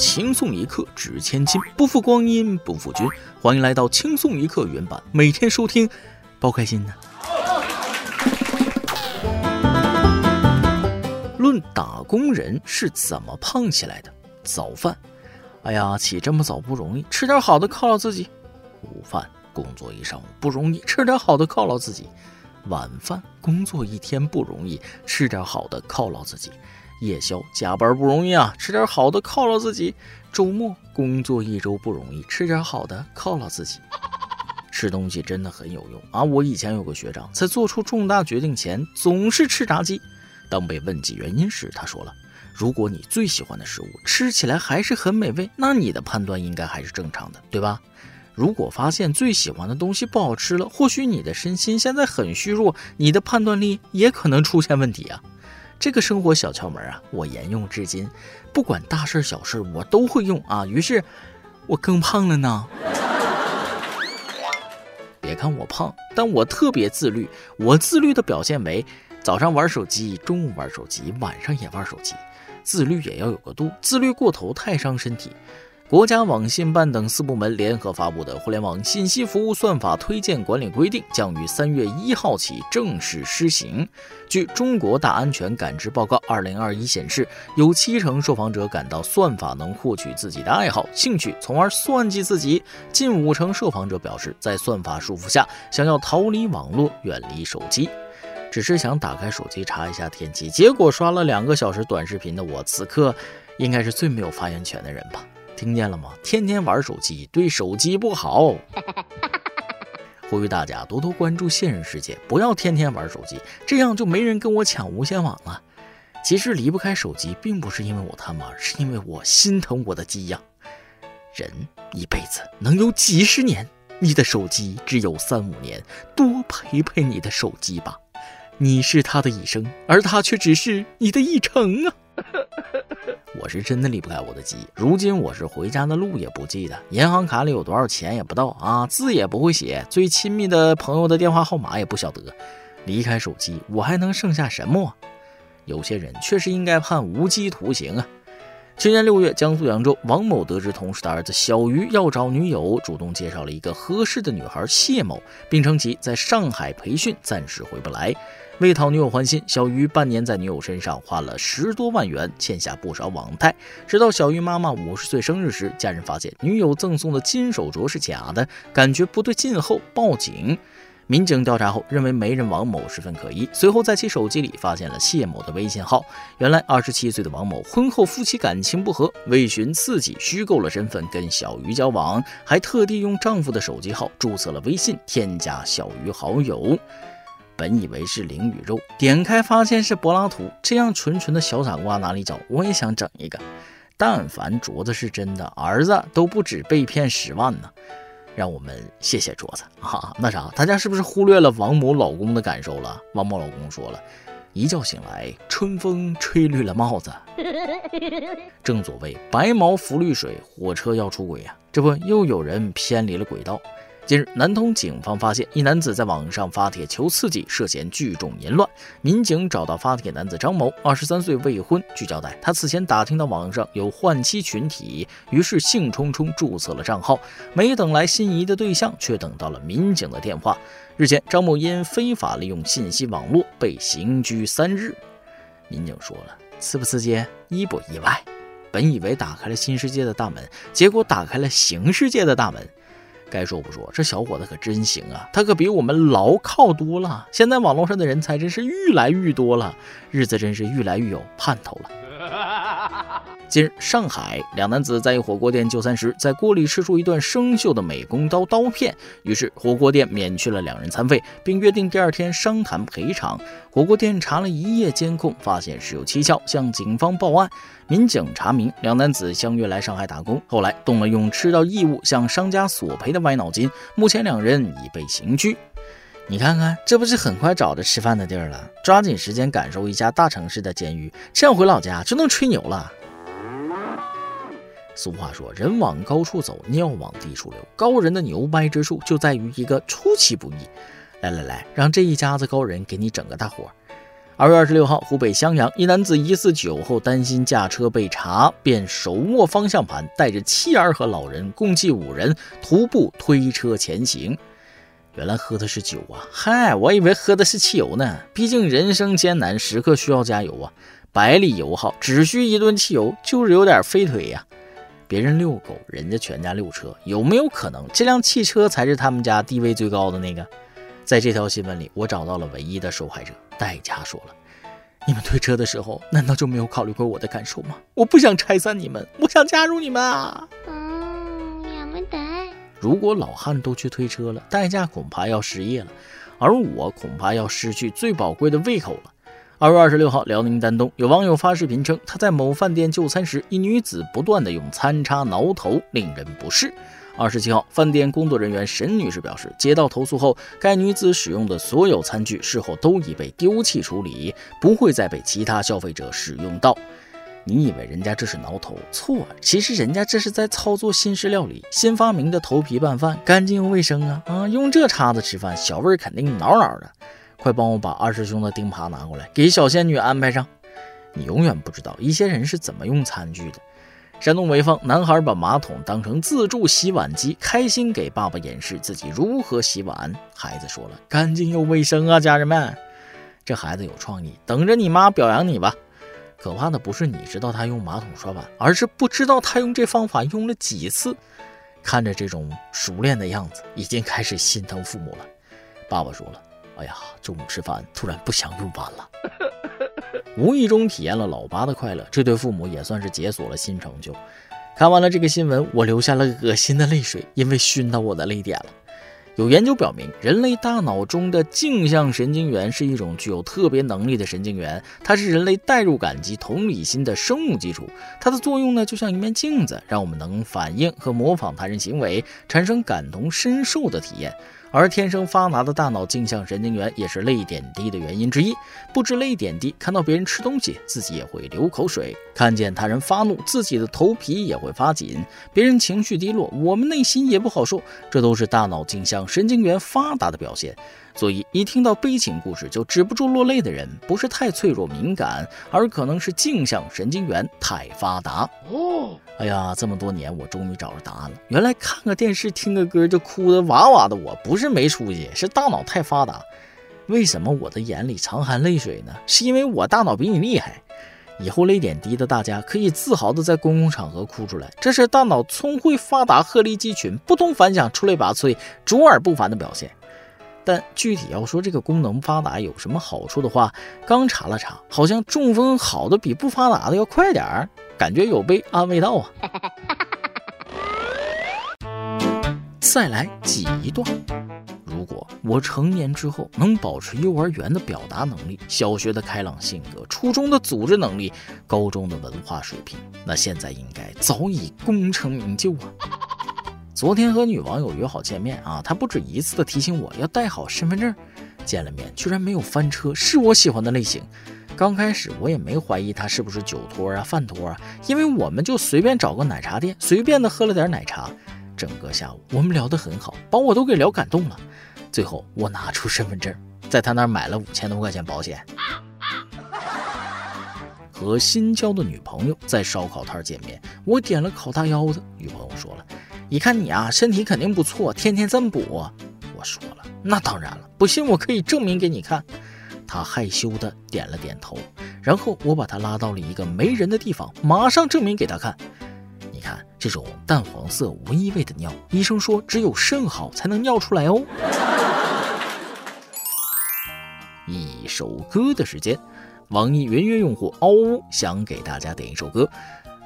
轻松一刻值千金，不负光阴不负君。欢迎来到轻松一刻原版，每天收听，包开心呢。论打工人是怎么胖起来的？早饭，哎呀，起这么早不容易，吃点好的犒劳自己。午饭，工作一上午不容易，吃点好的犒劳自己。晚饭，工作一天不容易，吃点好的犒劳自己。夜宵，加班不容易啊，吃点好的犒劳自己。周末，工作一周不容易，吃点好的犒劳自己。吃东西真的很有用啊！我以前有个学长，在做出重大决定前，总是吃炸鸡。当被问及原因时，他说了：“如果你最喜欢的食物吃起来还是很美味，那你的判断应该还是正常的，对吧？如果发现最喜欢的东西不好吃了，或许你的身心现在很虚弱，你的判断力也可能出现问题啊。这个生活小窍门啊，我沿用至今，不管大事小事我都会用啊。于是，我更胖了呢。别看我胖，但我特别自律。我自律的表现为。早上玩手机，中午玩手机，晚上也玩手机，自律也要有个度，自律过头太伤身体。国家网信办等四部门联合发布的《互联网信息服务算法推荐管理规定》将于三月一号起正式施行。据《中国大安全感知报告二零二一》显示，有七成受访者感到算法能获取自己的爱好、兴趣，从而算计自己；近五成受访者表示，在算法束缚下，想要逃离网络，远离手机。只是想打开手机查一下天气，结果刷了两个小时短视频的我，此刻应该是最没有发言权的人吧？听见了吗？天天玩手机对手机不好，呼吁大家多多关注现实世界，不要天天玩手机，这样就没人跟我抢无线网了。其实离不开手机，并不是因为我贪玩，是因为我心疼我的机呀。人一辈子能有几十年，你的手机只有三五年，多陪陪你的手机吧。你是他的一生，而他却只是你的一程啊！我是真的离不开我的机，如今我是回家的路也不记得，银行卡里有多少钱也不到啊，字也不会写，最亲密的朋友的电话号码也不晓得。离开手机，我还能剩下什么？有些人确实应该判无期徒刑啊！去年六月，江苏扬州王某得知同事的儿子小鱼要找女友，主动介绍了一个合适的女孩谢某，并称其在上海培训，暂时回不来。为讨女友欢心，小鱼半年在女友身上花了十多万元，欠下不少网贷。直到小鱼妈妈五十岁生日时，家人发现女友赠送的金手镯是假的，感觉不对劲后报警。民警调查后认为媒人王某十分可疑，随后在其手机里发现了谢某的微信号。原来二十七岁的王某婚后夫妻感情不和，为寻刺激，虚构了身份跟小鱼交往，还特地用丈夫的手机号注册了微信，添加小鱼好友。本以为是灵与肉，点开发现是柏拉图，这样纯纯的小傻瓜哪里找？我也想整一个。但凡镯子是真的，儿子都不止被骗十万呢。让我们谢谢镯子啊！那啥，大家是不是忽略了王某老公的感受了？王某老公说了一觉醒来，春风吹绿了帽子。正所谓白毛浮绿水，火车要出轨呀！这不又有人偏离了轨道？近日，南通警方发现一男子在网上发帖求刺激，涉嫌聚众淫乱。民警找到发帖男子张某，二十三岁，未婚。据交代，他此前打听到网上有换妻群体，于是兴冲冲注册了账号。没等来心仪的对象，却等到了民警的电话。日前，张某因非法利用信息网络被刑拘三日。民警说了：“刺不刺激？意不意外？本以为打开了新世界的大门，结果打开了刑世界的大门。”该说不说，这小伙子可真行啊！他可比我们牢靠多了。现在网络上的人才真是愈来愈多了，日子真是愈来愈有盼头了。近日，上海两男子在一火锅店就餐时，在锅里吃出一段生锈的美工刀刀片，于是火锅店免去了两人餐费，并约定第二天商谈赔偿。火锅店查了一夜监控，发现事有蹊跷，向警方报案。民警查明，两男子相约来上海打工，后来动了用吃到异物向商家索赔的歪脑筋，目前两人已被刑拘。你看看，这不是很快找着吃饭的地儿了？抓紧时间感受一下大城市的监狱，这样回老家就能吹牛了。俗话说：“人往高处走，尿往低处流。”高人的牛掰之处就在于一个出其不意。来来来，让这一家子高人给你整个大活。二月二十六号，湖北襄阳一男子疑似酒后担心驾车被查，便手握方向盘，带着妻儿和老人共计五人徒步推车前行。原来喝的是酒啊！嗨，我以为喝的是汽油呢。毕竟人生艰难，时刻需要加油啊。百里油耗只需一顿汽油，就是有点飞腿呀。别人遛狗，人家全家遛车，有没有可能这辆汽车才是他们家地位最高的那个？在这条新闻里，我找到了唯一的受害者，代驾说了：“你们推车的时候，难道就没有考虑过我的感受吗？我不想拆散你们，我想加入你们啊！”如果老汉都去推车了，代驾恐怕要失业了，而我恐怕要失去最宝贵的胃口了。二月二十六号，辽宁丹东有网友发视频称，他在某饭店就餐时，一女子不断的用餐叉挠头，令人不适。二十七号，饭店工作人员沈女士表示，接到投诉后，该女子使用的所有餐具事后都已被丢弃处理，不会再被其他消费者使用到。你以为人家这是挠头？错，其实人家这是在操作新式料理，新发明的头皮拌饭，干净又卫生啊！啊，用这叉子吃饭，小味儿肯定挠挠的。快帮我把二师兄的钉耙拿过来，给小仙女安排上。你永远不知道一些人是怎么用餐具的。山东潍坊男孩把马桶当成自助洗碗机，开心给爸爸演示自己如何洗碗。孩子说了，干净又卫生啊，家人们，这孩子有创意，等着你妈表扬你吧。可怕的不是你知道他用马桶刷碗，而是不知道他用这方法用了几次。看着这种熟练的样子，已经开始心疼父母了。爸爸说了。哎呀，中午吃饭突然不想用碗了，无意中体验了老八的快乐，这对父母也算是解锁了新成就。看完了这个新闻，我流下了恶心的泪水，因为熏到我的泪点了。有研究表明，人类大脑中的镜像神经元是一种具有特别能力的神经元，它是人类代入感及同理心的生物基础。它的作用呢，就像一面镜子，让我们能反映和模仿他人行为，产生感同身受的体验。而天生发达的大脑镜像神经元也是泪点低的原因之一。不知泪点低，看到别人吃东西，自己也会流口水；看见他人发怒，自己的头皮也会发紧；别人情绪低落，我们内心也不好受。这都是大脑镜像神经元发达的表现。所以，一听到悲情故事就止不住落泪的人，不是太脆弱敏感，而可能是镜像神经元太发达。哦，哎呀，这么多年，我终于找着答案了。原来看个电视、听个歌就哭得哇哇的，我不是没出息，是大脑太发达。为什么我的眼里常含泪水呢？是因为我大脑比你厉害。以后泪点低的大家可以自豪的在公共场合哭出来，这是大脑聪慧发达、鹤立鸡群、不同凡响、出类拔萃、卓尔不凡的表现。但具体要说这个功能发达有什么好处的话，刚查了查，好像中风好的比不发达的要快点儿，感觉有被安慰到啊。再来挤一段。如果我成年之后能保持幼儿园的表达能力、小学的开朗性格、初中的组织能力、高中的文化水平，那现在应该早已功成名就啊。昨天和女网友约好见面啊，她不止一次的提醒我要带好身份证。见了面居然没有翻车，是我喜欢的类型。刚开始我也没怀疑她是不是酒托啊、饭托啊，因为我们就随便找个奶茶店，随便的喝了点奶茶。整个下午我们聊得很好，把我都给聊感动了。最后我拿出身份证，在他那儿买了五千多块钱保险。和新交的女朋友在烧烤摊见面，我点了烤大腰子，女朋友说了。一看你啊，身体肯定不错，天天这么补。我说了，那当然了，不信我可以证明给你看。他害羞的点了点头，然后我把他拉到了一个没人的地方，马上证明给他看。你看这种淡黄色无异味的尿，医生说只有肾好才能尿出来哦。一首歌的时间，网易云音乐用户嗷呜想给大家点一首歌。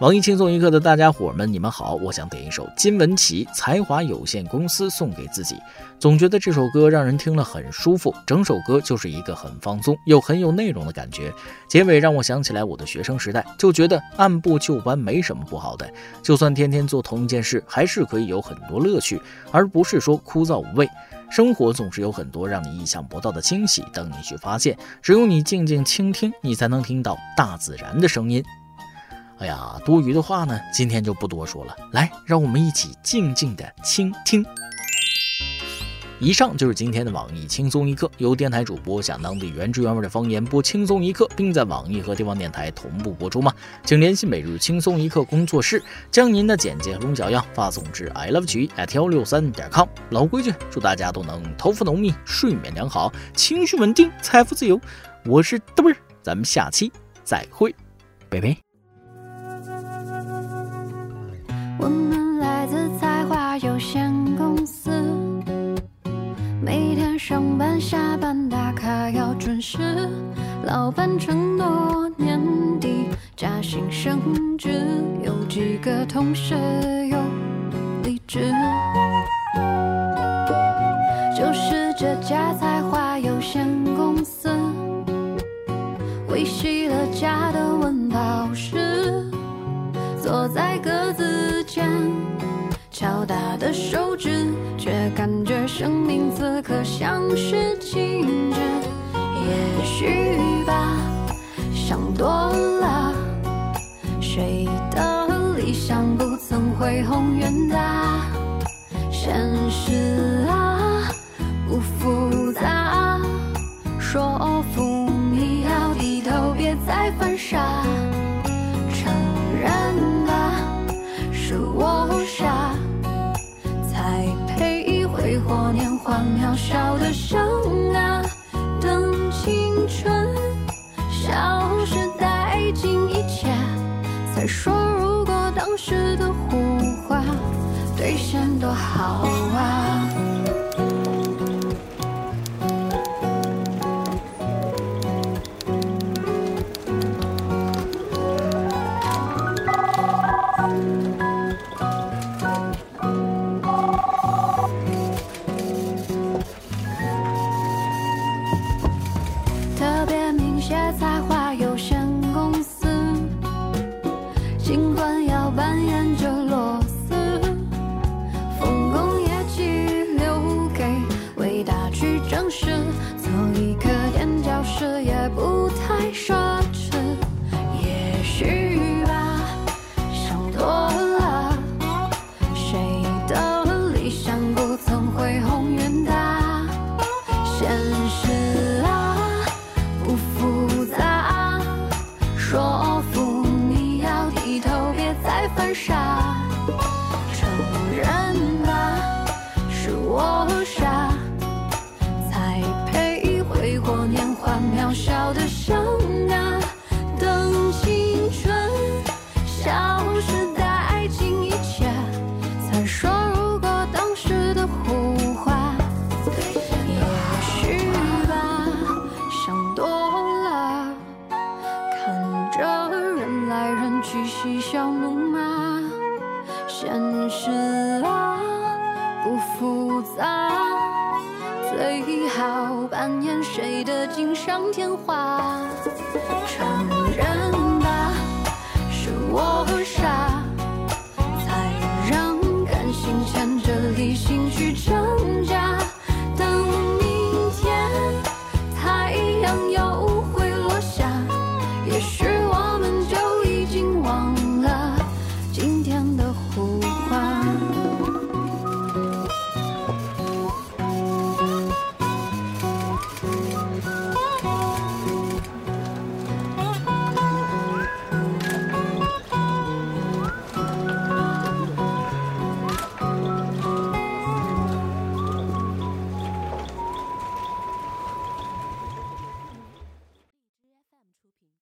网易轻松一刻的大家伙们，你们好！我想点一首金文岐《才华有限公司》送给自己。总觉得这首歌让人听了很舒服，整首歌就是一个很放松又很有内容的感觉。结尾让我想起来我的学生时代，就觉得按部就班没什么不好的。就算天天做同一件事，还是可以有很多乐趣，而不是说枯燥无味。生活总是有很多让你意想不到的惊喜等你去发现。只有你静静倾听，你才能听到大自然的声音。哎呀，多余的话呢，今天就不多说了。来，让我们一起静静的倾听。以上就是今天的网易轻松一刻，由电台主播讲当地原汁原味的方言播轻松一刻，并在网易和地方电台同步播出吗？请联系每日轻松一刻工作室，将您的简介和龙小样发送至 i love 曲 at 幺六三点 com。老规矩，祝大家都能头发浓密，睡眠良好，情绪稳定，财富自由。我是嘚儿，咱们下期再会，拜拜。准时，老板承诺年底加薪升职，有几个同事有离职，就是这家才华有限公司，维系了家的温饱时，坐在格子间，敲打的手指，却感觉生命此刻像是静止。去吧，想多了，谁的理想不曾恢宏远大？现实啊，不复杂，说服你要低头，别再犯傻。承认吧，是我傻，才配挥霍年华渺小的生啊！春晓扮演谁的锦上添花？承认吧是我傻。才让感情牵着理性去挣扎。等明天太阳又会落下。也许我们就已经忘了今天的胡